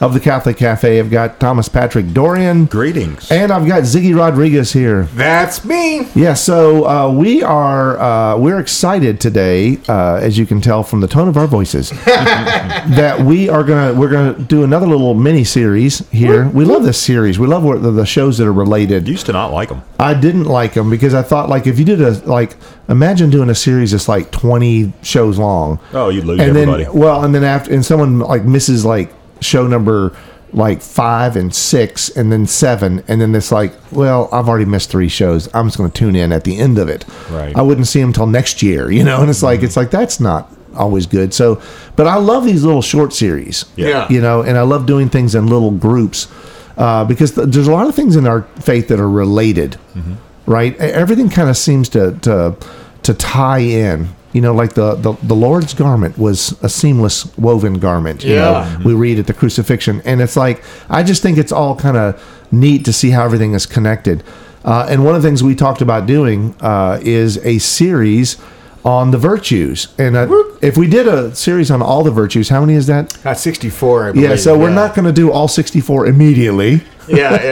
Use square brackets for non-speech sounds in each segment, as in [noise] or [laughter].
of the Catholic Cafe. I've got Thomas Patrick Dorian. Greetings. And I've got Ziggy Rodriguez here. That's me. Yeah, so uh, we are uh, we're excited today, uh, as you can tell from the tone of our voices, [laughs] that we are gonna we're gonna do another little mini series here. We love this series. We love what the, the shows that are related. Used to not like them. I didn't like them because I thought like if you did a like imagine doing a series that's like twenty shows long. Oh, you'd lose and everybody. then well, and then after and someone like misses like show number like five and six and then seven and then it's like well i've already missed three shows. I'm just going to tune in at the end of it. Right. i wouldn't see them till next year you know? And it's like it's like that's not always good. So but i love these little short series. Yeah. you know and i love doing things in little groups uh, because th- there's a lot of things in our faith that are related right? E- everything kind of seems to to to tie in you know like the, the the lord's garment was a seamless woven garment you Yeah. know we read at the crucifixion. And it's like i just think it's all kind of neat to see how everything is connected. Uh, and one of the things we talked about doing uh, is a series on the virtues. And uh, if we did a series on all the virtues how many is that? That's 64, I believe. yeah so we're not going to do all 64 immediately Yeah,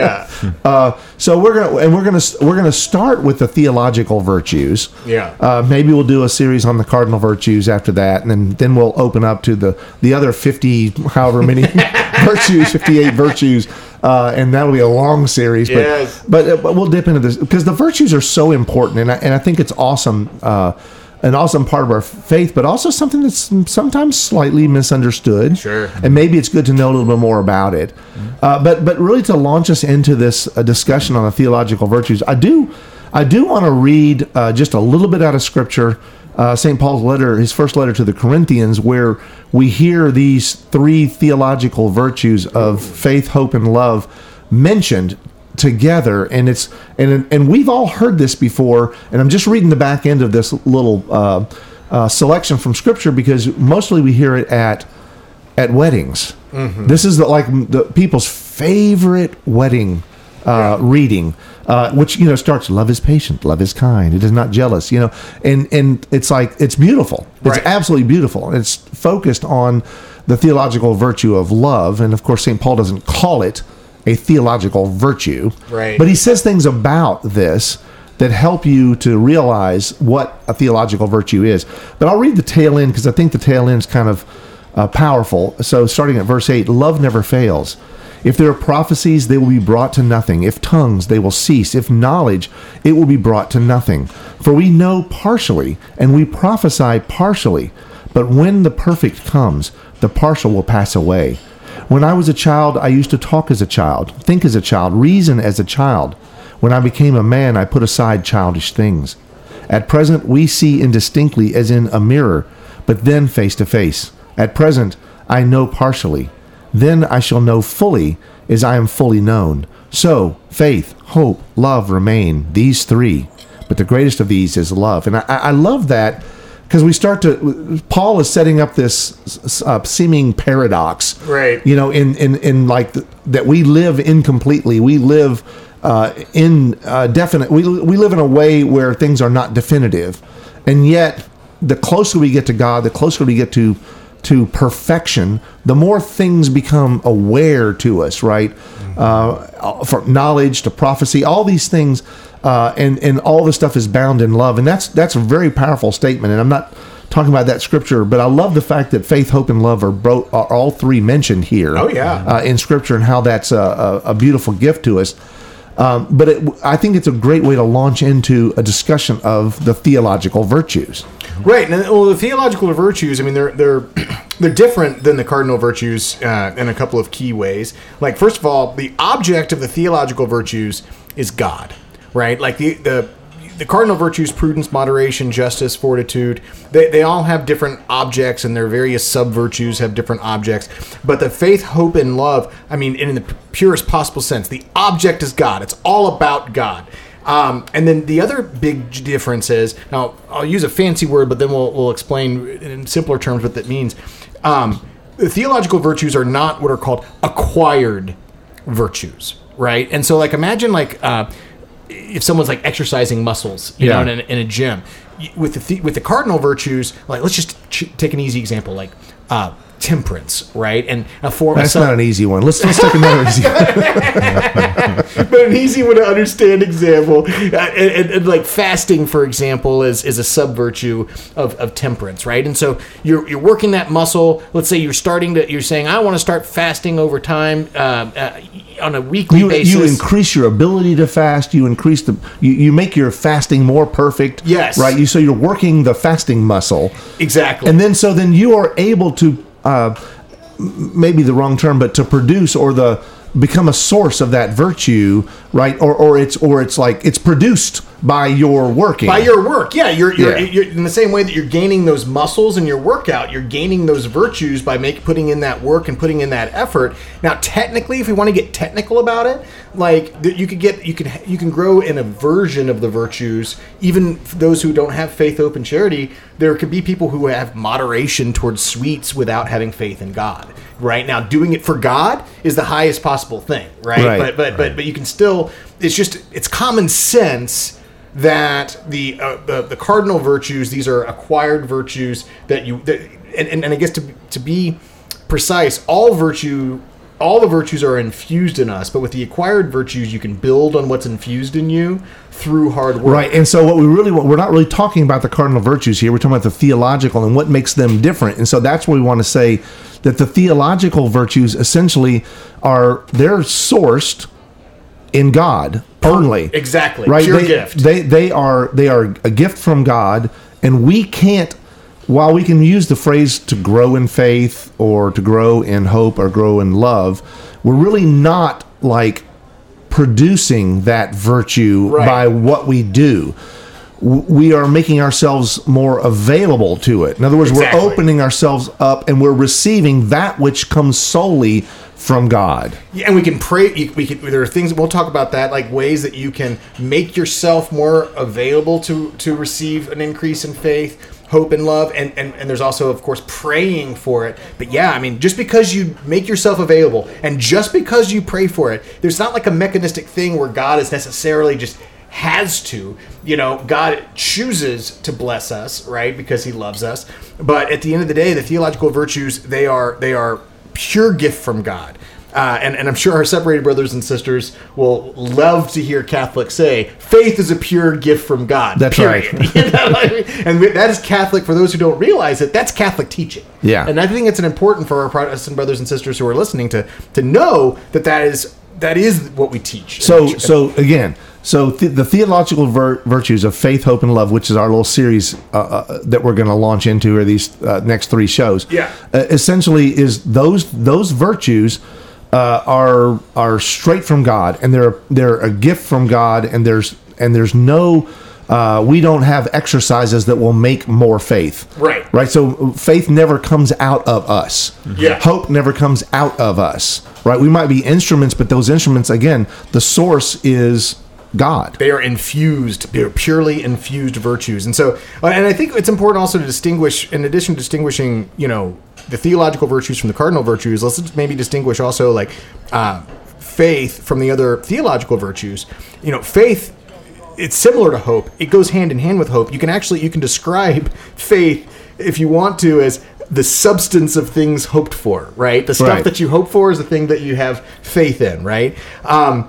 yeah. uh, so we're gonna and we're gonna we're gonna start with the theological virtues. Yeah. Uh, maybe we'll do a series on the cardinal virtues after that, and then then we'll open up to the the other fifty, however many [laughs] virtues, fifty eight virtues, uh, and that'll be a long series. But Yes. but, but we'll dip into this because the virtues are so important, and I, and I think it's awesome. Uh, an awesome part of our faith, but also something that's sometimes slightly misunderstood. Sure. And maybe it's good to know a little bit more about it. Uh, but but really to launch us into this uh, discussion on the theological virtues, I do I do want to read uh, just a little bit out of Scripture, uh, St. Paul's letter, his first letter to the Corinthians, where we hear these three theological virtues of faith, hope, and love mentioned together and it's and and we've all heard this before and i'm just reading the back end of this little uh, uh, selection from scripture because mostly we hear it at at weddings. This is the, like the people's favorite wedding uh, reading uh, which you know starts love is patient love is kind it is not jealous you know and and it's like it's beautiful. It's Right. absolutely beautiful it's focused on the theological virtue of love and of course st paul doesn't call it a theological virtue Right. but he says things about this that help you to realize what a theological virtue is. But I'll read the tail end because I think the tail end is kind of uh, powerful. So, starting at verse 8 love never fails. If there are prophecies, they will be brought to nothing. If tongues, they will cease. If knowledge, it will be brought to nothing. For we know partially, and we prophesy partially. But when the perfect comes, the partial will pass away. When I was a child, I used to talk as a child, think as a child, reason as a child. When I became a man, I put aside childish things. At present, we see indistinctly as in a mirror, but then face to face. At present, I know partially. Then I shall know fully as I am fully known. So, faith, hope, love remain, these three. But the greatest of these is love. And I, I love that because we start to, Paul is setting up this uh, seeming paradox. Right. you know in in in like the, that we live incompletely. We live uh in uh definite we, we live in a way where things are not definitive. And yet the closer we get to god the closer we get to to perfection the more things become aware to us right? Uh from knowledge to prophecy all these things uh and and all this stuff is bound in love and that's that's a very powerful statement and i'm not talking about that scripture, but I love the fact that faith, hope, and love are, bro- are all three mentioned here. Oh, yeah. uh, in scripture and how that's a, a, a beautiful gift to us. Um, but it, I think it's a great way to launch into a discussion of the theological virtues. Right. And well, the theological virtues, I mean, they're they're [clears throat] they're different than the cardinal virtues uh, in a couple of key ways. Like, first of all, the object of the theological virtues is God, right? Like the the the cardinal virtues prudence moderation justice fortitude they, they all have different objects and their various sub virtues have different objects but the faith hope and love i mean in the purest possible sense the object is god it's all about god Um, and then the other big difference is now I'll use a fancy word, but then we'll, we'll explain in simpler terms what that means. Um, the theological virtues are not what are called acquired virtues, right? And so, like, imagine like uh, if someone's like exercising muscles, you Yeah. know, in a, in a gym. With the, with the cardinal virtues, like let's just ch- take an easy example, like uh, temperance, right? And a form. Of That's not an easy one. Let's let's take another easy. [laughs] but an easy one to understand example, uh, and, and- and like fasting, for example, is is a sub virtue of, of temperance, right? And so you're you're working that muscle. Let's say you're starting to you're saying I want to start fasting over time uh, uh, on a weekly You, basis. you increase your ability to fast. You increase the you, you make your fasting more perfect. Yes. right. You so you're working the fasting muscle, exactly, and then so then you are able to uh, maybe the wrong term, but to produce or the become a source of that virtue, right? Or or it's or it's like it's produced by your working. by your work yeah you're, you're, Yeah. you're in the same way that you're gaining those muscles in your workout you're gaining those virtues by make, putting in that work and putting in that effort now technically if we want to get technical about it like you could get you can you can grow in a version of the virtues even those who don't have faith open charity there could be people who have moderation towards sweets without having faith in god right now doing it for god is the highest possible thing right, Right. but but but but you can still it's just it's common sense that the uh, the, the cardinal virtues these are acquired virtues that you that, and, and, and I guess to to be precise all virtue all the virtues are infused in us but with the acquired virtues you can build on what's infused in you through hard work Right, and so what we really want, we're not really talking about the cardinal virtues here. We're talking about the theological and what makes them different. And so that's where we want to say that the theological virtues essentially are they're sourced in God only. exactly. Right, Pure they, gift. They they are they are a gift from God, and we can't. While we can use the phrase to grow in faith or to grow in hope or grow in love, we're really not like producing that virtue Right. by what we do. We are making ourselves more available to it. In other words, Exactly. we're opening ourselves up and we're receiving that which comes solely from God. Yeah, and we can pray. We can. There are things we'll talk about that, like ways that you can make yourself more available to to receive an increase in faith, hope, and love. And and and there's also, of course, praying for it. But yeah, I mean, just because you make yourself available, and just because you pray for it, there's not like a mechanistic thing where God is necessarily just has to you know god chooses to bless us right because he loves us but at the end of the day the theological virtues they are they are pure gift from God. Uh, and, and I'm sure our separated brothers and sisters will love to hear Catholics say, faith is a pure gift from God. That's period. right. [laughs] You know I mean? And that is Catholic, for those who don't realize it, that's Catholic teaching. Yeah. And I think it's an important for our Protestant brothers and sisters who are listening to, to know that that is, that is what we teach. So, so again, so th- the theological vir- virtues of faith, hope, and love, which is our little series uh, uh, that we're going to launch into, or these uh, next three shows, Yeah. uh, essentially is those those virtues uh, are are straight from God, and they're they're a gift from God, and there's and there's no. Uh, we don't have exercises that will make more faith. Right. Right. So faith never comes out of us. Yeah. Hope never comes out of us. Right. We might be instruments, but those instruments, again, the source is God. They are infused. They're purely infused virtues, and so, uh, and I think it's important also to distinguish, in addition to distinguishing, you know, the theological virtues from the cardinal virtues. Let's maybe distinguish also like uh, faith from the other theological virtues. You know, faith. It's similar to hope. It goes hand in hand with hope. You can actually you can describe [laughs] faith if you want to as the substance of things hoped for, right? The stuff Right. that you hope for is the thing that you have faith in, right? Um,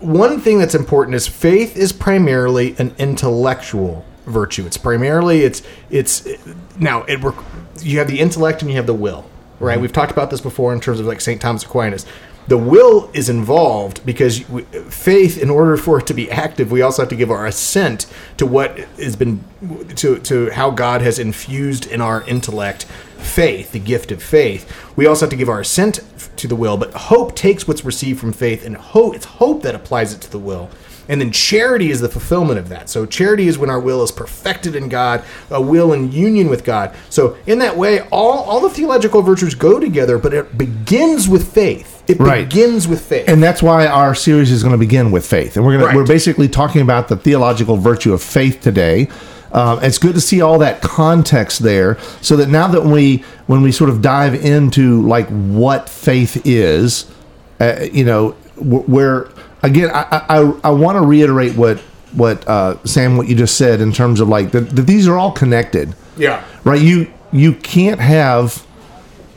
one thing that's important is faith is primarily an intellectual virtue. It's primarily it's it's now it. You have the intellect and you have the will, right? Mm-hmm. We've talked about this before in terms of like Saint Thomas Aquinas. The will is involved because faith, in order for it to be active, we also have to give our assent to what has been to to how God has infused in our intellect faith, the gift of faith. We also have to give our assent to the will, but hope takes what's received from faith and hope it's hope that applies it to the will. And then charity is the fulfillment of that. So charity is when our will is perfected in God, a will in union with God. So in that way, all, all the theological virtues go together, but it begins with faith. It Right. begins with faith. and that's why our series is going to begin with faith and we're going Right. to we're basically talking about the theological virtue of faith today um, it's good to see all that context there so that now that we when we sort of dive into like what faith is uh, you know where again i i, I want to reiterate what what uh, sam what you just said in terms of like that, that these are all connected. Yeah. right? You you can't have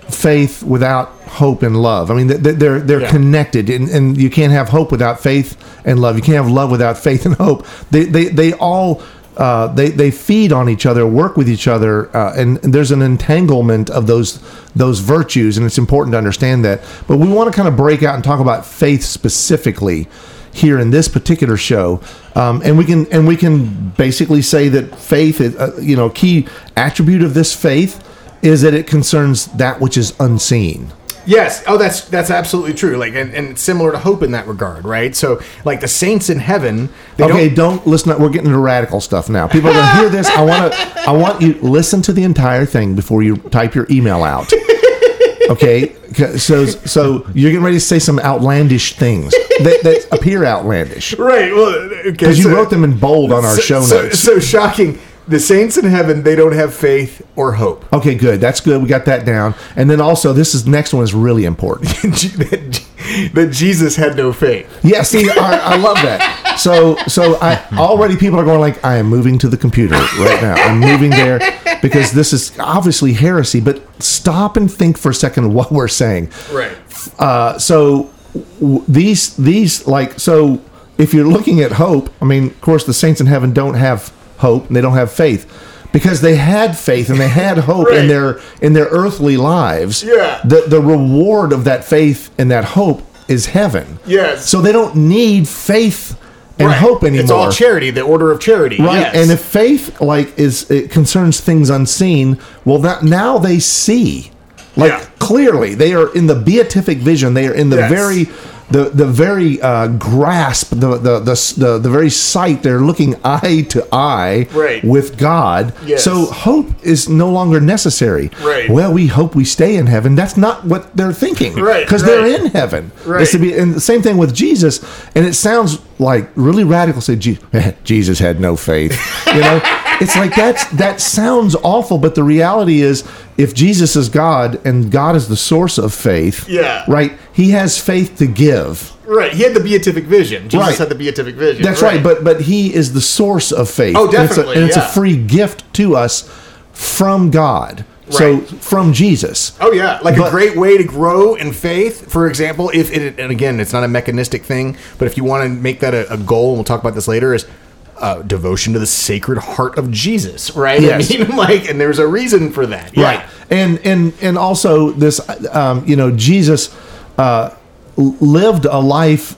faith without hope and love. I mean th- th- they're they're Yeah. connected and, and you can't have hope without faith and love. You can't have love without faith and hope. They they, they all uh, they they feed on each other, work with each other, uh, and, and there's an entanglement of those those virtues, and it's important to understand that. But we want to kind of break out and talk about faith specifically here in this particular show, um, and we can and we can basically say that faith, is, uh, you know, key attribute of this faith is that it concerns that which is unseen. Yes. Oh, that's that's absolutely true. Like, and, and it's similar to hope in that regard, right? So, like the saints in heaven, they okay, don't. don't, listen. We're getting into radical stuff now. People are going to hear this. I want to. I want you listen to the entire thing before you type your email out. Okay, so so you're getting ready to say some outlandish things that, that appear outlandish Right. Well, okay. because you wrote them in bold on our so, show so- notes. So, shocking. The saints in heaven, they don't have faith or hope. Okay, good. That's good. We got that down. And then also, this is next one is really important. [laughs] that, that Jesus had no faith. Yeah, see, I, I love that. So, so I already people are going like, I am moving to the computer right now. I'm moving there because this is obviously heresy. But stop and think for a second what we're saying. Right. Uh, so w- these these like so if you're looking at hope, I mean, of course, the saints in heaven don't have hope and they don't have faith because they had faith and they had [laughs] hope Right. in their in their earthly lives. Yeah. The the reward of that faith and that hope is heaven. Yes. So they don't need faith and Right. hope anymore. It's all charity, the order of charity. Right, Yes. and if faith like is it concerns things unseen, well, that now they see, like Yeah. clearly they are in the beatific vision. They are in the Yes. very, the the very uh, grasp, the, the the the the very sight. They're looking eye to eye Right. with God. Yes. So hope is no longer necessary. Right. Well, we hope we stay in heaven. That's not what they're thinking. Right, Because right. they're in heaven. Right. It's to be, and the same thing with Jesus. And it sounds like really radical. Say [laughs] Jesus had no faith. You know, [laughs] it's like that's that sounds awful, but the reality is, if Jesus is God and God is the source of faith, Yeah. right, He has faith to give. right, he had the beatific vision. Jesus Right. had the beatific vision. That's right. but but He is the source of faith. Oh, And it's a- definitely, and it's a, free gift to us from God. So from Jesus. Oh yeah, like But- a great way to grow in faith. For example, if it and again, it's not a mechanistic thing, but if you want to make that a, a goal, and we'll talk about this later, is uh, devotion to the Sacred Heart of Jesus. Right? Yes. I mean, [laughs] like, and there's a reason for that. Yeah. right and and and also this um, you know jesus uh, lived a life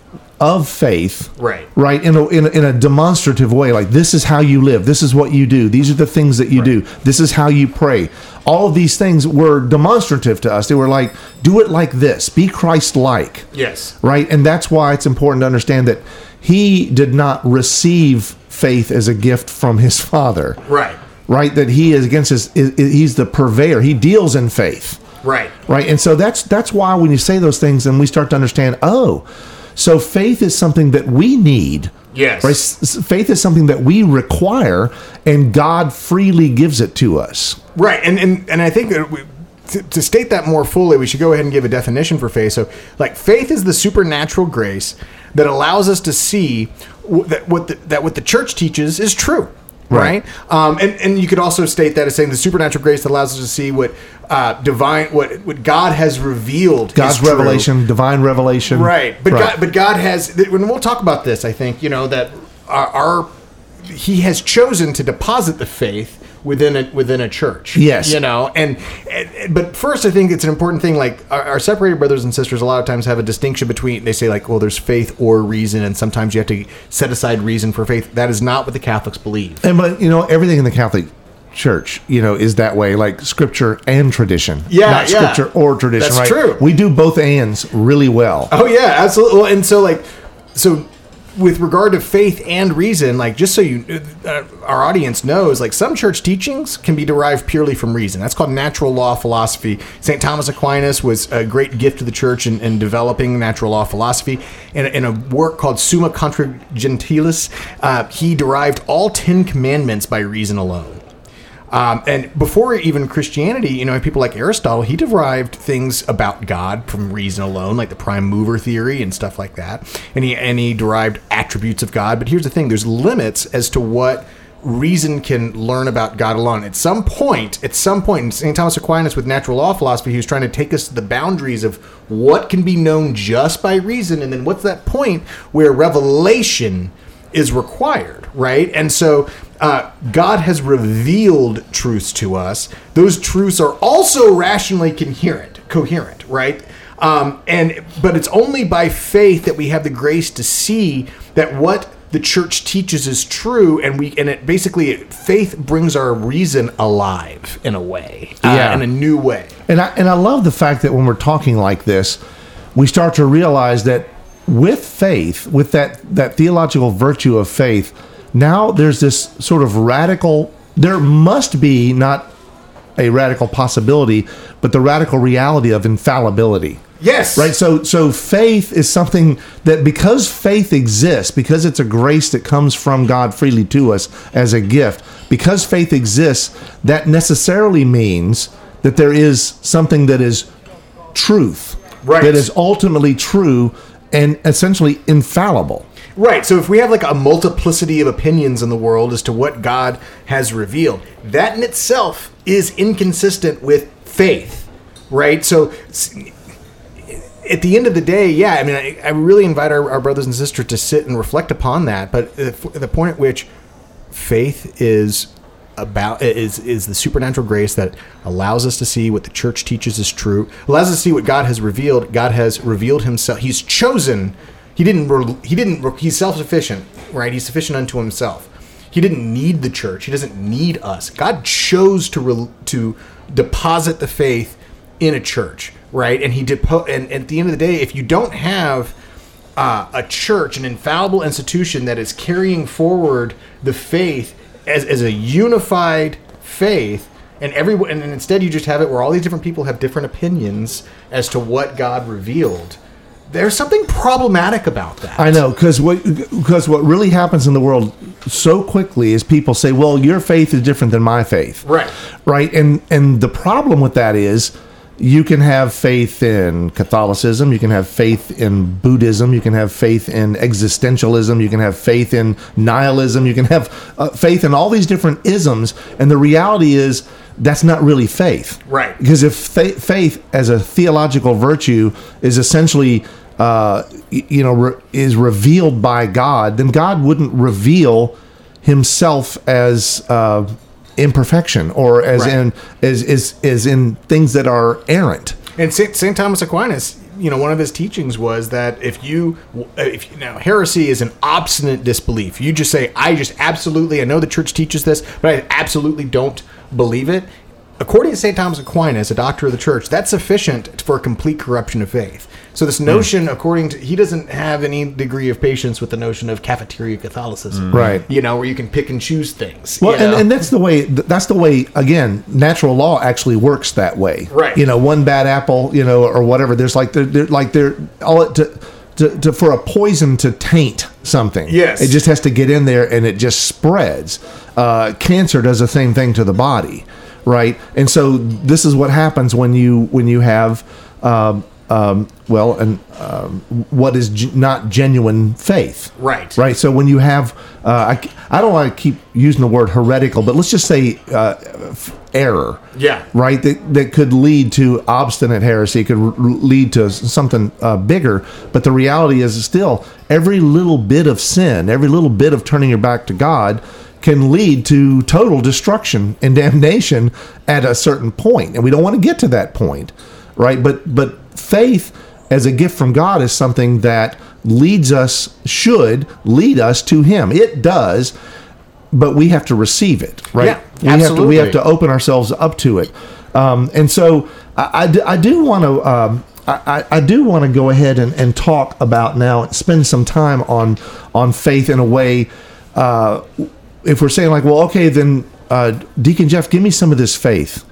of faith Right. right in a, in a in a demonstrative way like this is how you live this is what you do these are the things that you do this is how you pray all of these things were demonstrative to us they were like do it like this be christ-like Yes. right and that's why it's important to understand that he did not receive faith as a gift from his father Right. right? That he is against his, is, is- he's the purveyor. He deals in faith, Right. right? And so that's that's why when you say those things, then we start to understand. Oh, so faith is something that we need. Yes. Right? Faith is something that we require, and God freely gives it to us. Right, and and and I think that we, to, to state that more fully, we should go ahead and give a definition for faith. So, like, faith is the supernatural grace that allows us to see w- that what the, that what the church teaches is true. Right. Right, um, and and you could also state that as saying the supernatural grace that allows us to see what uh, divine, what what God has revealed, God's revelation, divine revelation. Right, but God, but God has. When we'll talk about this, I think you know that our, our He has chosen to deposit the faith within a within a church. Yes. you know, and, and but first, I think it's an important thing. Like our, our separated brothers and sisters, a lot of times have a distinction between. They say like, well, there's faith or reason, and sometimes you have to set aside reason for faith. That is not what the Catholics believe. And but you know everything in the Catholic Church, you know, is that way, like scripture and tradition. Yeah, not yeah. scripture or tradition. That's right? true. We do both ands really well. Oh yeah, absolutely. Well, and so like, so with regard to faith and reason, like just so you, uh, our audience knows, like some church teachings can be derived purely from reason. That's called natural law philosophy. St. Thomas Aquinas was a great gift to the church in, in developing natural law philosophy. In, in, a work called Summa Contra Gentiles, uh, he derived all Ten Commandments by reason alone. Um, and before even Christianity, you know, people like Aristotle, he derived things about God from reason alone, like the prime mover theory and stuff like that. And he and he derived attributes of God. But here's the thing: there's limits as to what reason can learn about God alone. At some point, at some point, in St. Thomas Aquinas with natural law philosophy, he was trying to take us to the boundaries of what can be known just by reason, and then what's that point where revelation is required, right? And so uh, God has revealed truths to us. Those truths are also rationally coherent, coherent, right? Um, and but it's only by faith that we have the grace to see that what the church teaches is true, and we and it basically faith brings our reason alive in a way, uh, Yeah. in a new way. And I and I love the fact that when we're talking like this, we start to realize that with faith, with that that theological virtue of faith, now there's this sort of radical. There must be not a radical possibility, but the radical reality of infallibility. Yes, Right. So so faith is something that because faith exists, because it's a grace that comes from God freely to us as a gift, because faith exists, that necessarily means that there is something that is truth. Right. That is ultimately true and essentially infallible. Right. So if we have like a multiplicity of opinions in the world as to what God has revealed, that in itself is inconsistent with faith. Right. So at the end of the day, yeah, I mean, I, I really invite our, our brothers and sisters to sit and reflect upon that. But the, point at which faith is about is is the supernatural grace that allows us to see what the church teaches is true allows us to see what god has revealed god has revealed himself he's chosen he didn't re- he didn't re- he's self-sufficient right? He's sufficient unto himself. He didn't need the church. He doesn't need us. God chose to re- to deposit the faith in a church right? And he depo- and, at the end of the day if you don't have uh, a church, an infallible institution that is carrying forward the faith as, as a unified faith, and everyone, and instead you just have it where all these different people have different opinions as to what God revealed. There's something problematic about that. I know because what because what really happens in the world so quickly is people say, "Well, your faith is different than my faith." Right. Right. And and the problem with that is you can have faith in Catholicism, you can have faith in Buddhism, you can have faith in existentialism, you can have faith in nihilism, you can have uh, faith in all these different isms, and the reality is that's not really faith. Right. Because if fa- faith as a theological virtue is essentially uh, you know re- is revealed by God, then God wouldn't reveal himself as uh, imperfection or as Right. in as is is in things that are errant. And Saint, Saint Thomas Aquinas, you know, one of his teachings was that if you, if you know, heresy is an obstinate disbelief. You just say, I just absolutely, I know the church teaches this, but I absolutely don't believe it. According to St. Thomas Aquinas, a doctor of the church, that's sufficient for a complete corruption of faith. So Hmm. this notion, according to, he doesn't have any degree of patience with the notion of cafeteria Catholicism, Right. You know, where you can pick and choose things. Well, and, and that's the way. That's the way. Again, natural law actually works that way. Right. You know, one bad apple, you know, or whatever. There's like they're, they're like they're all it to, to, to for a poison to taint something. Yes. It just has to get in there and it just spreads. Uh, cancer does the same thing to the body, right? And so this is what happens when you when you have. Um, um, well, and um, what is not genuine faith, Right. Right. So when you have, uh, I, I don't want to keep using the word heretical, but let's just say uh, f- error. Yeah. Right. That that could lead to obstinate heresy. Could r- lead to something uh, bigger. But the reality is still every little bit of sin, every little bit of turning your back to God. Can lead to total destruction and damnation at a certain point, and we don't want to get to that point, right? But but faith as a gift from God is something that leads us, should lead us to Him. It does, but we have to receive it, right? Yeah, we have to we have to open ourselves up to it. Um, and so I, I do, I do want to um, I, I do want to go ahead and, and talk about now, and spend some time on on faith in a way. Uh, if we're saying like, well, okay, then uh, Deacon Jeff, give me some of this faith.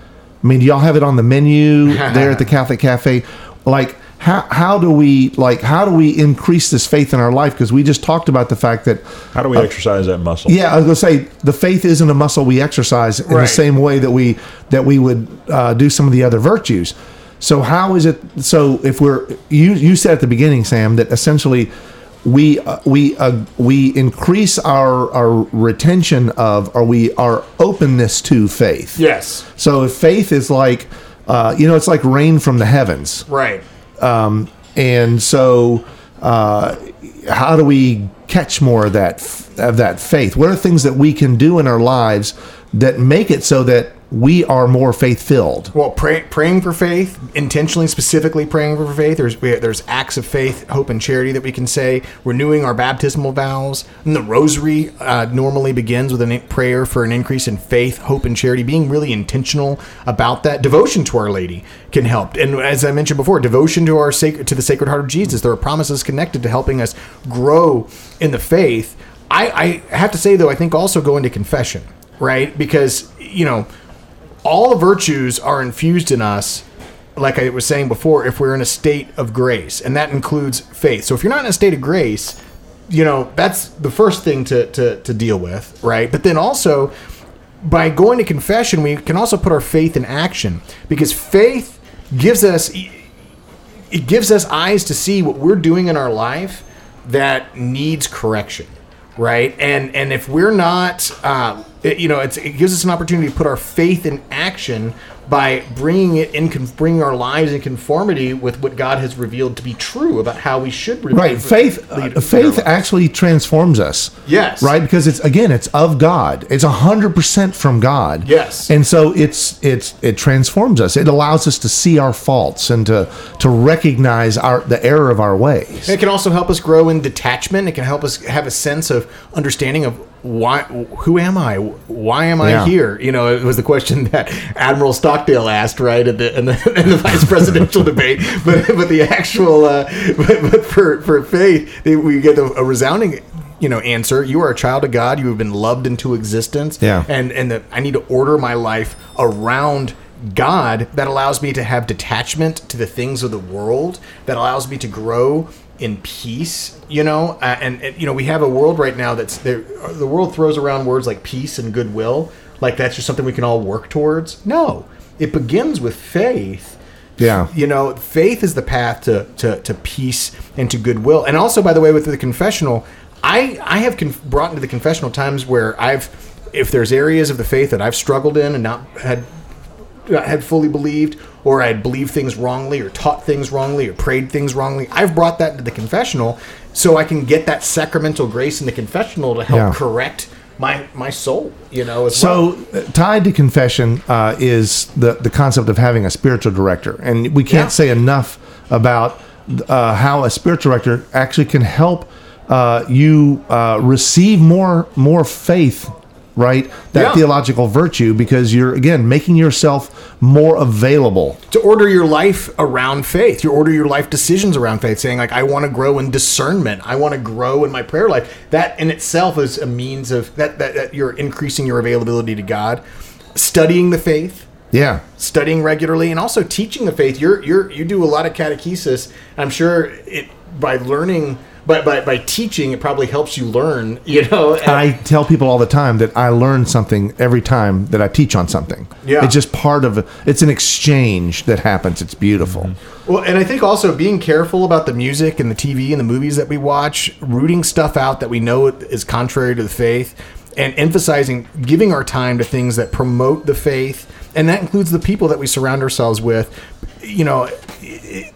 I mean, do y'all have it on the menu [laughs] there at the Catholic Cafe? Like, how how do we like how do we increase this faith in our life? Because we just talked about the fact that How do we exercise that muscle? yeah, I was gonna say the faith isn't a muscle we exercise in the same way that we that we would uh, do some of the other virtues. So how is it? So if we're you you said at the beginning, Sam, that essentially we uh, we uh, we increase our our retention of or we our openness to faith. Yes. So if faith is like uh, you know it's like rain from the heavens, Right. um, and so uh, how do we catch more of that of that faith what are things that we can do in our lives that make it so that we are more faith filled Well, pray, praying for faith, intentionally, specifically praying for faith. There's we, there's acts of faith, hope, and charity that we can say. Renewing our baptismal vows. And the Rosary uh, normally begins with a prayer for an increase in faith, hope, and charity. Being really intentional about that. Devotion to Our Lady can help. And as I mentioned before, devotion to our sacred to the Sacred Heart of Jesus. There are promises connected to helping us grow in the faith. I, I have to say though, I think also go into confession, right? Because you know all the virtues are infused in us like i was saying before if we're in a state of grace and that includes faith. So if you're not in a state of grace you know that's the first thing to, to, to deal with right? But then also by going to confession we can also put our faith in action because faith gives us it gives us eyes to see what we're doing in our life that needs correction right? And and if we're not uh, it, you know it gives us an opportunity to put our faith in action by bringing it in con- bringing our lives in conformity with what god has revealed to be true about how we should right. faith lead- uh, faith actually transforms us. Yes. right? Because it's again it's of god. It's 100% from god. Yes. and so it's it's it transforms us. It allows us to see our faults and to to recognize our the error of our ways. It can also help us grow in detachment. It can help us have a sense of understanding of why, who am I? Why am I Yeah. here? You know, it was the question that Admiral Stockdale asked, right, in the in the, in the vice presidential debate. But but the actual, uh, but, but for for faith, we get a, a resounding. You know, answer. You are a child of God. You have been loved into existence. Yeah. And and that I need to order my life around God that allows me to have detachment to the things of the world, that allows me to grow in peace, you know, uh, and, and you know we have a world right now that's there. The world throws around words like peace and goodwill, like that's just something we can all work towards. No, it begins with faith. Yeah. you know, faith is the path to to, to peace and to goodwill. And also, by the way, with the confessional, I I have conf- brought into the confessional times where I've if there's areas of the faith that I've struggled in and not had had fully believed, or I had believed things wrongly, or taught things wrongly, or prayed things wrongly. I've brought that into the confessional so I can get that sacramental grace in the confessional to help Yeah. correct my my soul. You know, as So well. uh, tied to confession uh, is the the concept of having a spiritual director, and we can't Yeah. say enough about uh, how a spiritual director actually can help uh, you uh, receive more more faith. Right, that Yeah. theological virtue, because you're again making yourself more available. to order your life around faith. You order your life decisions around faith, saying like, I want to grow in discernment. I want to grow in my prayer life. That in itself is a means of that, that, that you're increasing your availability to God. Studying the faith, Yeah, studying regularly, and also teaching the faith. You're you're you do a lot of catechesis. I'm sure it by learning. By, by, by teaching, it probably helps you learn, you know. and- I tell people all the time that I learn something every time that I teach on something. Yeah. it's just part of it's an exchange that happens. It's beautiful. Mm-hmm. Well, and I think also being careful about the music and the TV and the movies that we watch, rooting stuff out that we know is contrary to the faith, and emphasizing giving our time to things that promote the faith, and that includes the people that we surround ourselves with. You know,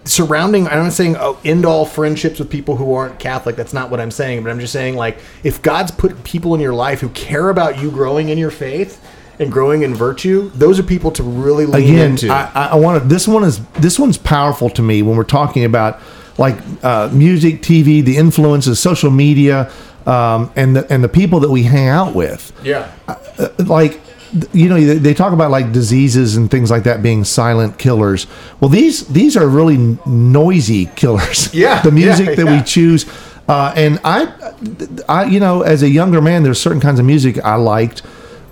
surrounding. I'm not saying oh, end all friendships with people who aren't Catholic. That's not what I'm saying. But I'm just saying like if God's put people in your life who care about you growing in your faith and growing in virtue, those are people to really lean again into. I, I- want to this one is this one's powerful to me when we're talking about like uh, music tv the influences social media um, and the and the people that we hang out with yeah. Uh, like you know they, they talk about like diseases and things like that being silent killers. Well, these these are really noisy killers. [laughs] Yeah, the music yeah, that yeah. we choose. Uh, and I, I, you know, as a younger man, there's certain kinds of music I liked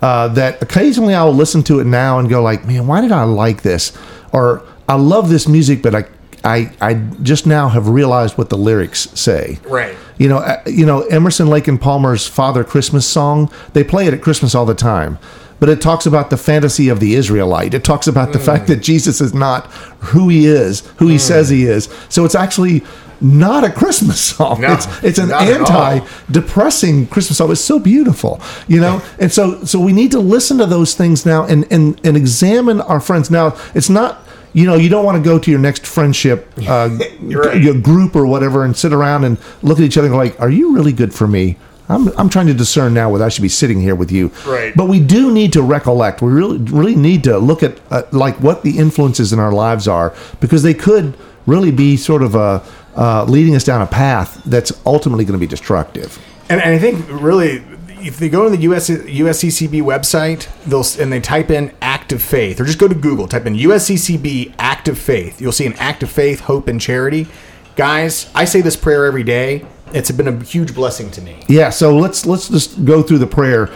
uh, that occasionally I'll listen to it now and go like, man, why did I like this? Or I love this music, but I, I, I just now have realized what the lyrics say. Right. You know, uh, you know Emerson, Lake and Palmer's Father Christmas song. They play it at Christmas all the time, but it talks about the fantasy of the Israelite. It talks about the Mm. fact that Jesus is not who he is, who he says he is. So it's actually not a Christmas [laughs] song. No, it's it's an not at all. anti-depressing Christmas song. It's so beautiful, you know. [laughs] and so so we need to listen to those things now and and and examine our friends. Now it's not. You know, you don't want to go to your next friendship [laughs] uh, right. your group or whatever and sit around and look at each other and go like, "Are you really good for me?" I'm, I'm trying to discern now whether I should be sitting here with you. Right. But we do need to recollect. We really really need to look at uh, like what the influences in our lives are because they could really be sort of uh uh, leading us down a path that's ultimately going to be destructive. And, and I think really, if they go to the US, USCCB website, they'll and they type in act of faith, or just go to Google, type in USCCB act of faith. You'll see an act of faith, hope, and charity. Guys, I say this prayer every day. It's been a huge blessing to me. Yeah, so let's let's just go through the prayer.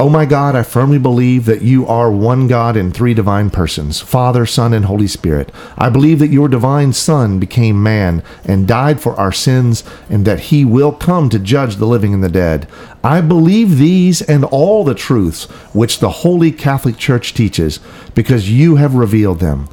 Oh my God, I firmly believe that you are one God in three divine persons, Father, Son, and Holy Spirit. I believe that your divine Son became man and died for our sins, and that he will come to judge the living and the dead. I believe these and all the truths which the Holy Catholic Church teaches, because you have revealed them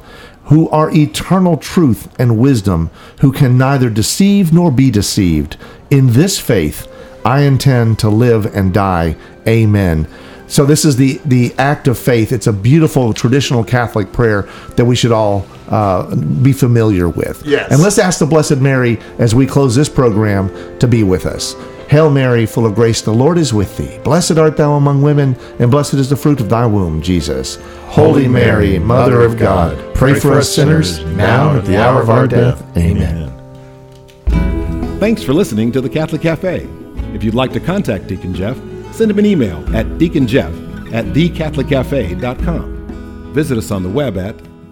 who are eternal truth and wisdom, who can neither deceive nor be deceived. In this faith, I intend to live and die. Amen. So this is the the act of faith. It's a beautiful traditional Catholic prayer that we should all uh, be familiar with. Yes. And let's ask the Blessed Mary as we close this program to be with us. Hail Mary, full of grace, the Lord is with thee. Blessed art thou among women, and blessed is the fruit of thy womb, Jesus. Holy Mary, Mother of God, pray for us sinners, now and at the hour of our death. Amen. Thanks for listening to the Catholic Cafe. If you'd like to contact Deacon Jeff, send him an email at deaconjeff at thecatholiccafe.com. Visit us on the web at